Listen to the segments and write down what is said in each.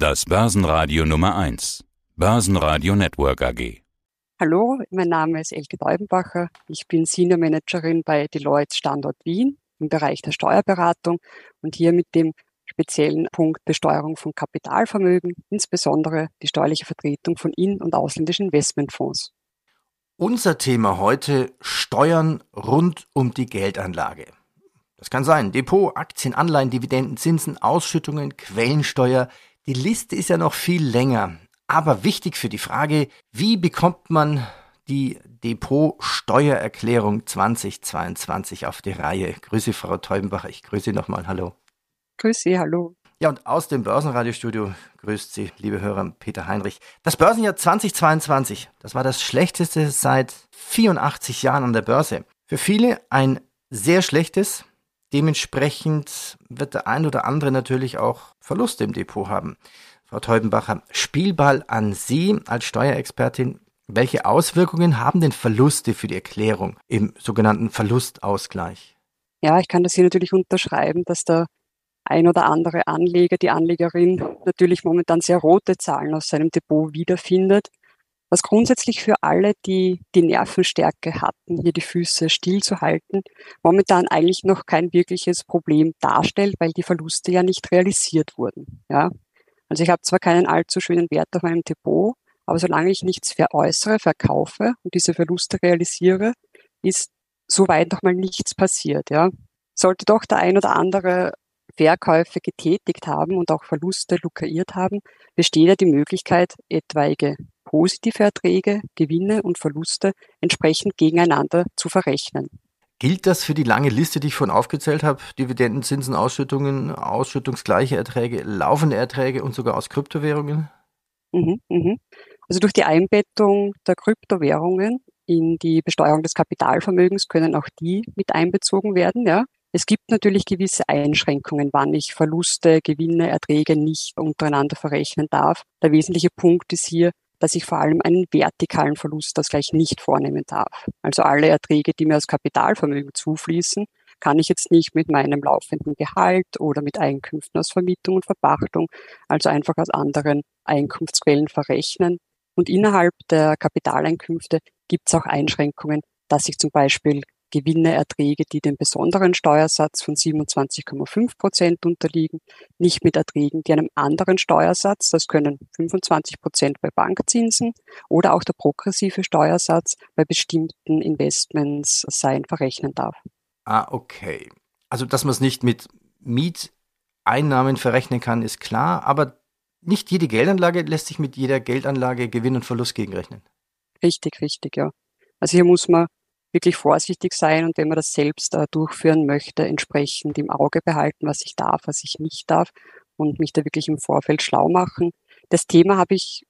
Das Börsenradio Nummer 1. Börsenradio Network AG. Hallo, mein Name ist Elke Deubenbacher. Ich bin Senior Managerin bei Deloitte Standort Wien im Bereich der Steuerberatung und hier mit dem speziellen Punkt Besteuerung von Kapitalvermögen, insbesondere die steuerliche Vertretung von in- und ausländischen Investmentfonds. Unser Thema heute Steuern rund um die Geldanlage. Das kann sein Depot, Aktien, Anleihen, Dividenden, Zinsen, Ausschüttungen, Quellensteuer. Die Liste ist ja noch viel länger. Aber wichtig für die Frage, wie bekommt man die Depot-Steuererklärung 2022 auf die Reihe? Grüße, Frau Teubenbacher. Ich grüße nochmal. Hallo. Grüße Sie, hallo. Ja, und aus dem Börsenradiostudio grüßt Sie, liebe Hörer, Peter Heinrich. Das Börsenjahr 2022, das war das schlechteste seit 84 Jahren an der Börse. Für viele ein sehr schlechtes. Dementsprechend wird der ein oder andere natürlich auch Verluste im Depot haben. Frau Teubenbacher, Spielball an Sie als Steuerexpertin. Welche Auswirkungen haben denn Verluste für die Erklärung im sogenannten Verlustausgleich? Ja, ich kann das hier natürlich unterschreiben, dass der ein oder andere Anleger, die Anlegerin natürlich momentan sehr rote Zahlen aus seinem Depot wiederfindet, was grundsätzlich für alle, die die Nervenstärke hatten, hier die Füße stillzuhalten, momentan eigentlich noch kein wirkliches Problem darstellt, weil die Verluste ja nicht realisiert wurden. Ja, also ich habe zwar keinen allzu schönen Wert auf meinem Depot, aber solange ich nichts veräußere, verkaufe und diese Verluste realisiere, ist soweit noch mal nichts passiert. Ja. Sollte doch der ein oder andere Verkäufe getätigt haben und auch Verluste lukriert haben, besteht ja die Möglichkeit, etwaige positive Erträge, Gewinne und Verluste entsprechend gegeneinander zu verrechnen. Gilt das für die lange Liste, die ich vorhin aufgezählt habe? Dividenden, Zinsen, Ausschüttungen, ausschüttungsgleiche Erträge, laufende Erträge und sogar aus Kryptowährungen? Mhm, mhm. Also durch die Einbettung der Kryptowährungen in die Besteuerung des Kapitalvermögens können auch die mit einbezogen werden. Ja. Es gibt natürlich gewisse Einschränkungen, wann ich Verluste, Gewinne, Erträge nicht untereinander verrechnen darf. Der wesentliche Punkt ist hier, dass ich vor allem einen vertikalen Verlustausgleich nicht vornehmen darf. Also alle Erträge, die mir aus Kapitalvermögen zufließen, kann ich jetzt nicht mit meinem laufenden Gehalt oder mit Einkünften aus Vermietung und Verpachtung, also einfach aus anderen Einkunftsquellen verrechnen. Und innerhalb der Kapitaleinkünfte gibt es auch Einschränkungen, dass ich zum Beispiel Gewinne, Erträge, die dem besonderen Steuersatz von 27,5 Prozent unterliegen, nicht mit Erträgen, die einem anderen Steuersatz, das können 25 Prozent bei Bankzinsen oder auch der progressive Steuersatz bei bestimmten Investments sein, verrechnen darf. Ah, okay. Also, dass man es nicht mit Mieteinnahmen verrechnen kann, ist klar, aber nicht jede Geldanlage lässt sich mit jeder Geldanlage Gewinn und Verlust gegenrechnen. Richtig, richtig, ja. Also hier muss man wirklich vorsichtig sein und wenn man das selbst äh, durchführen möchte, entsprechend im Auge behalten, was ich darf, was ich nicht darf und mich da wirklich im Vorfeld schlau machen. Das Thema habe ich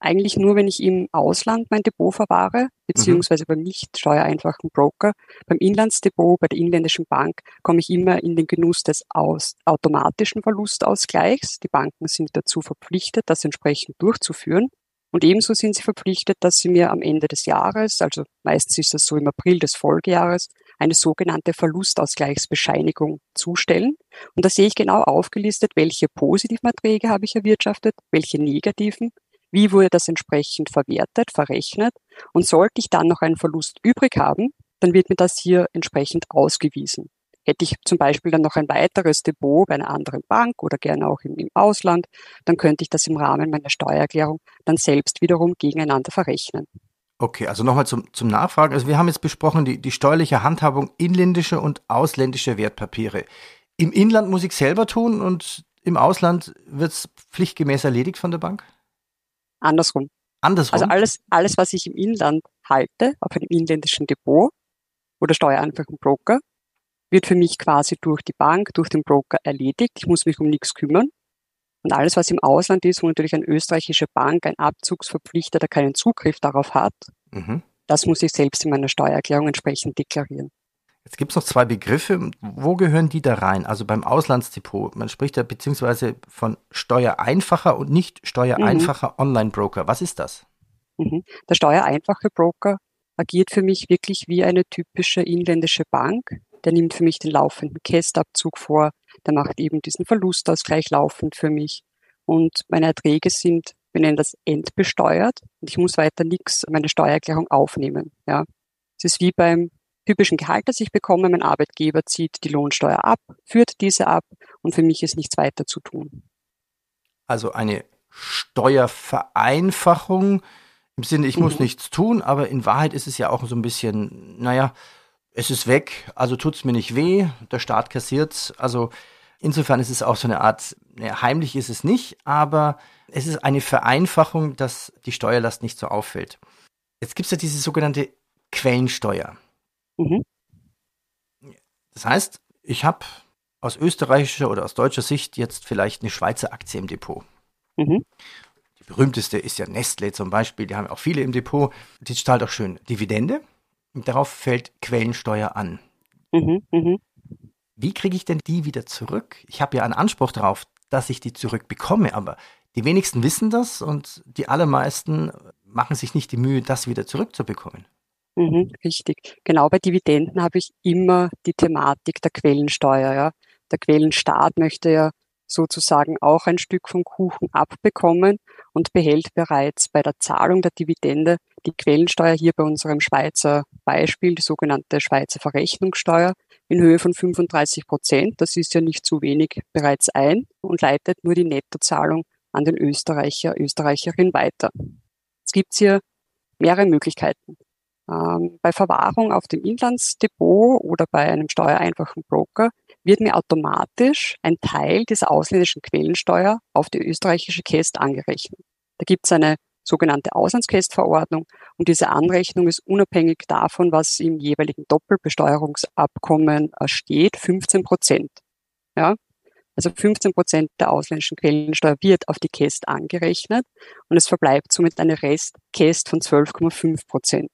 eigentlich nur, wenn ich im Ausland mein Depot verwahre, beziehungsweise mhm. beim nicht steuereinfachen Broker. Beim Inlandsdepot, bei der inländischen Bank komme ich immer in den Genuss des aus, automatischen Verlustausgleichs. Die Banken sind dazu verpflichtet, das entsprechend durchzuführen. Und ebenso sind sie verpflichtet, dass sie mir am Ende des Jahres, also meistens ist das so im April des Folgejahres, eine sogenannte Verlustausgleichsbescheinigung zustellen. Und da sehe ich genau aufgelistet, welche positiven Erträge habe ich erwirtschaftet, welche negativen, wie wurde das entsprechend verwertet, verrechnet. Und sollte ich dann noch einen Verlust übrig haben, dann wird mir das hier entsprechend ausgewiesen. Hätte ich zum Beispiel dann noch ein weiteres Depot bei einer anderen Bank oder gerne auch im, im Ausland, dann könnte ich das im Rahmen meiner Steuererklärung dann selbst wiederum gegeneinander verrechnen. Okay, also nochmal zum, zum Nachfragen. Also wir haben jetzt besprochen die, die steuerliche Handhabung inländischer und ausländischer Wertpapiere. Im Inland muss ich selber tun und im Ausland wird es pflichtgemäß erledigt von der Bank? Andersrum. Andersrum? Also alles, alles, was ich im Inland halte, auf einem inländischen Depot oder steuereinfachen Broker, wird für mich quasi durch die Bank, durch den Broker erledigt. Ich muss mich um nichts kümmern. Und alles, was im Ausland ist, wo natürlich eine österreichische Bank, ein Abzugsverpflichteter keinen Zugriff darauf hat, mhm. das muss ich selbst in meiner Steuererklärung entsprechend deklarieren. Jetzt gibt es noch zwei Begriffe. Wo gehören die da rein? Also beim Auslandsdepot. Man spricht ja beziehungsweise von steuereinfacher und nicht steuereinfacher mhm. Online-Broker. Was ist das? Mhm. Der steuereinfache Broker agiert für mich wirklich wie eine typische inländische Bank der nimmt für mich den laufenden Kästabzug vor, der macht eben diesen Verlustausgleich laufend für mich. und meine Erträge sind, wir nennen das entbesteuert und ich muss weiter nichts, meine Steuererklärung aufnehmen. Ja. Es ist wie beim typischen Gehalt, das ich bekomme. Mein Arbeitgeber zieht die Lohnsteuer ab, führt diese ab und für mich ist nichts weiter zu tun. Also eine Steuervereinfachung im Sinne, ich muss mhm. nichts tun, aber in Wahrheit ist es ja auch so ein bisschen, naja, es ist weg, also tut es mir nicht weh, der Staat kassiert Also insofern ist es auch so eine Art, naja, heimlich ist es nicht, aber es ist eine Vereinfachung, dass die Steuerlast nicht so auffällt. Jetzt gibt es ja diese sogenannte Quellensteuer. Mhm. Das heißt, ich habe aus österreichischer oder aus deutscher Sicht jetzt vielleicht eine Schweizer Aktie im Depot. Mhm. Die berühmteste ist ja Nestle zum Beispiel, die haben auch viele im Depot. Die zahlt auch schön Dividende und darauf fällt Quellensteuer an. Mhm, mh. Wie kriege ich denn die wieder zurück? Ich habe ja einen Anspruch darauf, dass ich die zurückbekomme, aber die wenigsten wissen das und die allermeisten machen sich nicht die Mühe, das wieder zurückzubekommen. Mhm, richtig. Genau bei Dividenden habe ich immer die Thematik der Quellensteuer. Ja. Der Quellenstaat möchte ja sozusagen auch ein Stück vom Kuchen abbekommen und behält bereits bei der Zahlung der Dividende die Quellensteuer hier bei unserem Schweizer Beispiel, die sogenannte Schweizer Verrechnungssteuer in Höhe von 35 Prozent. Das ist ja nicht zu wenig bereits ein und leitet nur die Nettozahlung an den Österreicher, Österreicherin weiter. Es gibt hier mehrere Möglichkeiten. Ähm, bei Verwahrung auf dem Inlandsdepot oder bei einem steuereinfachen Broker wird mir automatisch ein Teil dieser ausländischen Quellensteuer auf die österreichische Käst angerechnet. Da gibt es eine sogenannte Auslandskästverordnung und diese Anrechnung ist unabhängig davon, was im jeweiligen Doppelbesteuerungsabkommen steht, 15 Prozent. Ja? Also 15 Prozent der ausländischen Quellensteuer wird auf die Käst angerechnet und es verbleibt somit eine Restkäst von 12,5 Prozent.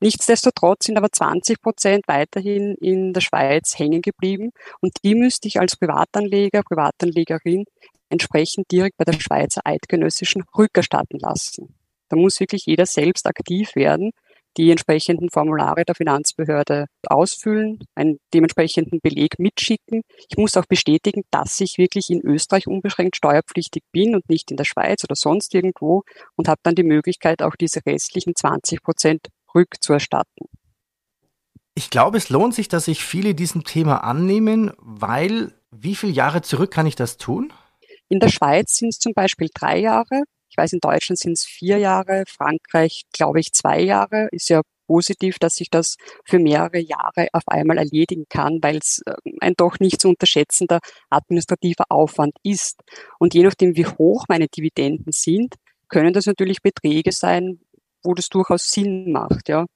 Nichtsdestotrotz sind aber 20 Prozent weiterhin in der Schweiz hängen geblieben und die müsste ich als Privatanleger, Privatanlegerin entsprechend direkt bei der Schweizer Eidgenössischen rückerstatten lassen. Da muss wirklich jeder selbst aktiv werden, die entsprechenden Formulare der Finanzbehörde ausfüllen, einen dementsprechenden Beleg mitschicken. Ich muss auch bestätigen, dass ich wirklich in Österreich unbeschränkt steuerpflichtig bin und nicht in der Schweiz oder sonst irgendwo und habe dann die Möglichkeit, auch diese restlichen 20 Prozent rückzuerstatten. Ich glaube, es lohnt sich, dass sich viele diesem Thema annehmen, weil wie viele Jahre zurück kann ich das tun? In der Schweiz sind es zum Beispiel drei Jahre. Ich weiß, in Deutschland sind es vier Jahre. Frankreich, glaube ich, zwei Jahre. Ist ja positiv, dass sich das für mehrere Jahre auf einmal erledigen kann, weil es äh, ein doch nicht zu unterschätzender administrativer Aufwand ist. Und je nachdem, wie hoch meine Dividenden sind, können das natürlich Beträge sein, wo das durchaus Sinn macht, ja.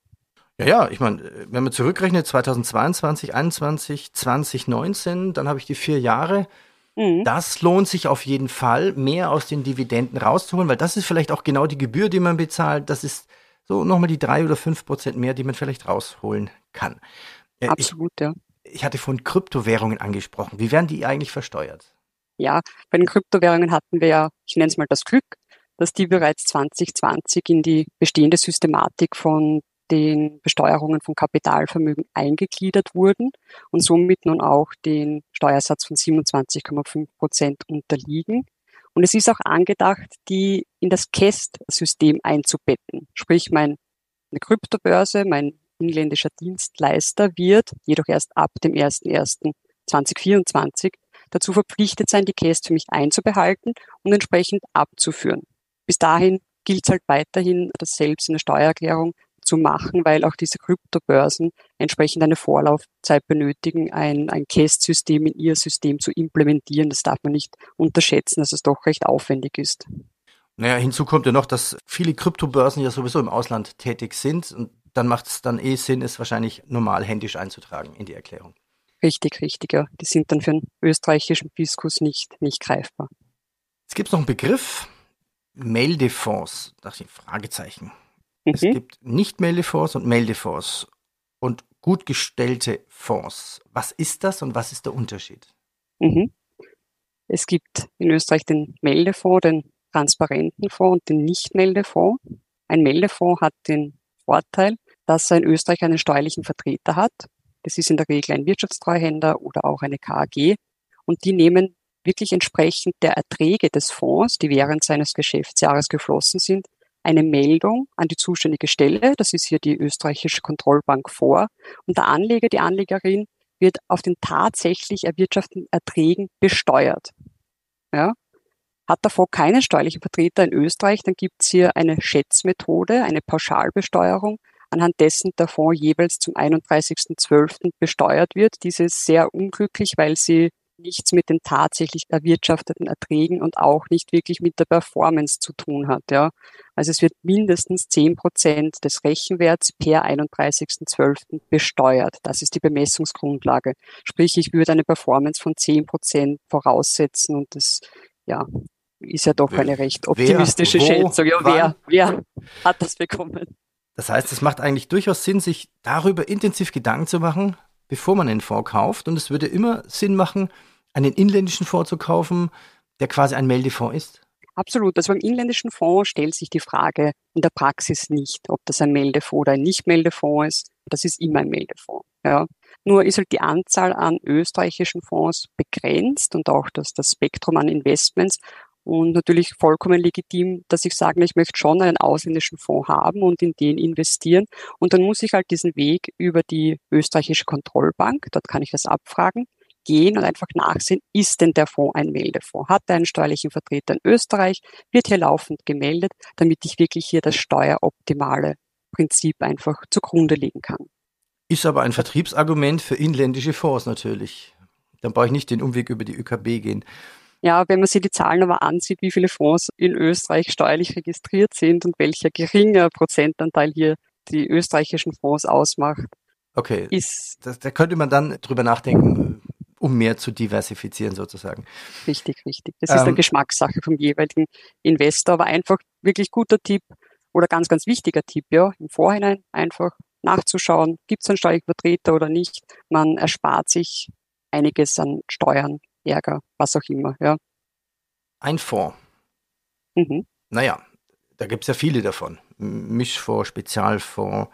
Ja, ja, ich meine, wenn man zurückrechnet, 2022, 2021, 2019, dann habe ich die vier Jahre. Mhm. Das lohnt sich auf jeden Fall, mehr aus den Dividenden rauszuholen, weil das ist vielleicht auch genau die Gebühr, die man bezahlt. Das ist so nochmal die drei oder fünf Prozent mehr, die man vielleicht rausholen kann. Äh, Absolut, ich, ja. Ich hatte von Kryptowährungen angesprochen. Wie werden die eigentlich versteuert? Ja, bei den Kryptowährungen hatten wir ja, ich nenne es mal das Glück, dass die bereits 2020 in die bestehende Systematik von den Besteuerungen von Kapitalvermögen eingegliedert wurden und somit nun auch den Steuersatz von 27,5 Prozent unterliegen. Und es ist auch angedacht, die in das KEST-System einzubetten. Sprich, meine Kryptobörse, mein inländischer Dienstleister wird jedoch erst ab dem 01.01.2024 dazu verpflichtet sein, die KEST für mich einzubehalten und entsprechend abzuführen. Bis dahin gilt es halt weiterhin, das selbst in der Steuererklärung zu machen, weil auch diese Kryptobörsen entsprechend eine Vorlaufzeit benötigen, ein, ein CAST-System in ihr System zu implementieren. Das darf man nicht unterschätzen, dass es doch recht aufwendig ist. Naja, hinzu kommt ja noch, dass viele Kryptobörsen ja sowieso im Ausland tätig sind und dann macht es dann eh Sinn, es wahrscheinlich normal händisch einzutragen in die Erklärung. Richtig, richtig, ja. Die sind dann für einen österreichischen Fiskus nicht, nicht greifbar. Es gibt noch einen Begriff, Meldefonds, dachte ich, Fragezeichen. Mhm. Es gibt Nicht-Meldefonds und Meldefonds und gut gestellte Fonds. Was ist das und was ist der Unterschied? Mhm. Es gibt in Österreich den Meldefonds, den transparenten Fonds und den Nicht-Meldefonds. Ein Meldefonds hat den Vorteil, dass er in Österreich einen steuerlichen Vertreter hat. Das ist in der Regel ein Wirtschaftstreuhänder oder auch eine KAG. Und die nehmen wirklich entsprechend der Erträge des Fonds, die während seines Geschäftsjahres geflossen sind, eine Meldung an die zuständige Stelle, das ist hier die österreichische Kontrollbank vor, und der Anleger, die Anlegerin wird auf den tatsächlich erwirtschafteten Erträgen besteuert. Ja? Hat der Fonds keinen steuerlichen Vertreter in Österreich, dann gibt es hier eine Schätzmethode, eine Pauschalbesteuerung, anhand dessen der Fonds jeweils zum 31.12. besteuert wird. Diese ist sehr unglücklich, weil sie nichts mit den tatsächlich erwirtschafteten Erträgen und auch nicht wirklich mit der Performance zu tun hat. Ja. Also es wird mindestens zehn Prozent des Rechenwerts per 31.12. besteuert. Das ist die Bemessungsgrundlage. Sprich, ich würde eine Performance von zehn Prozent voraussetzen und das ja, ist ja doch eine recht optimistische wer, Schätzung. Ja, wer, wer hat das bekommen? Das heißt, es macht eigentlich durchaus Sinn, sich darüber intensiv Gedanken zu machen, bevor man einen Fonds kauft. Und es würde immer Sinn machen, einen inländischen Fonds zu kaufen, der quasi ein Meldefonds ist? Absolut. Also beim inländischen Fonds stellt sich die Frage in der Praxis nicht, ob das ein Meldefonds oder ein Nicht-Meldefonds ist. Das ist immer ein Meldefonds. Ja. Nur ist halt die Anzahl an österreichischen Fonds begrenzt und auch das, das Spektrum an Investments. Und natürlich vollkommen legitim, dass ich sage, ich möchte schon einen ausländischen Fonds haben und in den investieren. Und dann muss ich halt diesen Weg über die österreichische Kontrollbank, dort kann ich das abfragen, gehen und einfach nachsehen, ist denn der Fonds ein Meldefonds? Hat er einen steuerlichen Vertreter in Österreich? Wird hier laufend gemeldet, damit ich wirklich hier das steueroptimale Prinzip einfach zugrunde legen kann. Ist aber ein Vertriebsargument für inländische Fonds natürlich. Dann brauche ich nicht den Umweg über die ÖKB gehen. Ja, wenn man sich die Zahlen aber ansieht, wie viele Fonds in Österreich steuerlich registriert sind und welcher geringer Prozentanteil hier die österreichischen Fonds ausmacht. Okay, ist, das, da könnte man dann drüber nachdenken, um mehr zu diversifizieren sozusagen. Richtig, richtig. Das ist eine ähm, Geschmackssache vom jeweiligen Investor, aber einfach wirklich guter Tipp oder ganz, ganz wichtiger Tipp, ja, im Vorhinein einfach nachzuschauen, gibt es einen steuerlichen Vertreter oder nicht. Man erspart sich einiges an Steuern, Ärger, was auch immer, ja. Ein Fonds. Mhm. Naja, da gibt es ja viele davon. Mischfonds, Spezialfonds.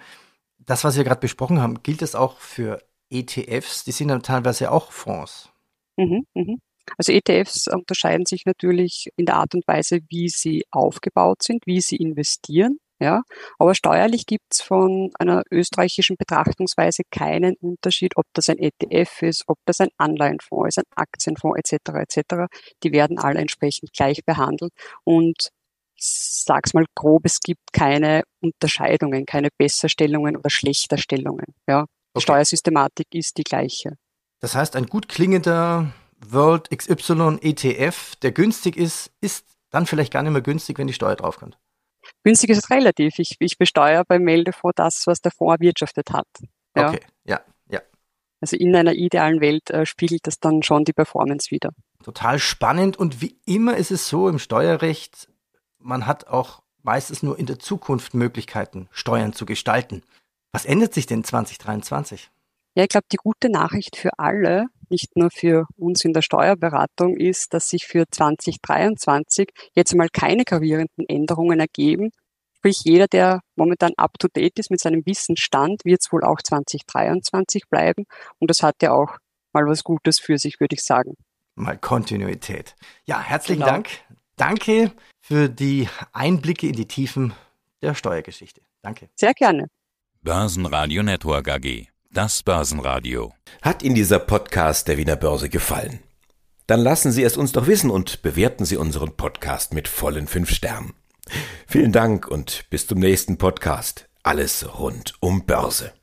Das, was wir gerade besprochen haben, gilt das auch für ETFs, die sind dann teilweise auch Fonds. Mhm, mhm. Also ETFs unterscheiden sich natürlich in der Art und Weise, wie sie aufgebaut sind, wie sie investieren. Ja, aber steuerlich gibt es von einer österreichischen Betrachtungsweise keinen Unterschied, ob das ein ETF ist, ob das ein Anleihenfonds ist, ein Aktienfonds etc. etc. Die werden alle entsprechend gleich behandelt und sag's mal grob, es gibt keine Unterscheidungen, keine Besserstellungen oder Schlechterstellungen. Ja, Okay. Steuersystematik ist die gleiche. Das heißt, ein gut klingender World XY ETF, der günstig ist, ist dann vielleicht gar nicht mehr günstig, wenn die Steuer draufkommt. Günstig ist es relativ. Ich, ich besteuere beim Meldefonds das, was der Fonds erwirtschaftet hat. Ja. Okay, ja, ja. Also in einer idealen Welt äh, spiegelt das dann schon die Performance wieder. Total spannend und wie immer ist es so im Steuerrecht, man hat auch meistens nur in der Zukunft Möglichkeiten, Steuern zu gestalten. Was ändert sich denn 2023? Ja, ich glaube, die gute Nachricht für alle, nicht nur für uns in der Steuerberatung, ist, dass sich für 2023 jetzt mal keine gravierenden Änderungen ergeben. Sprich, jeder, der momentan up-to-date ist mit seinem Wissensstand, wird es wohl auch 2023 bleiben. Und das hat ja auch mal was Gutes für sich, würde ich sagen. Mal Kontinuität. Ja, herzlichen genau. Dank. Danke für die Einblicke in die Tiefen der Steuergeschichte. Danke. Sehr gerne. Börsenradio Network AG. Das Börsenradio. Hat Ihnen dieser Podcast der Wiener Börse gefallen? Dann lassen Sie es uns doch wissen und bewerten Sie unseren Podcast mit vollen fünf Sternen. Vielen Dank und bis zum nächsten Podcast. Alles rund um Börse.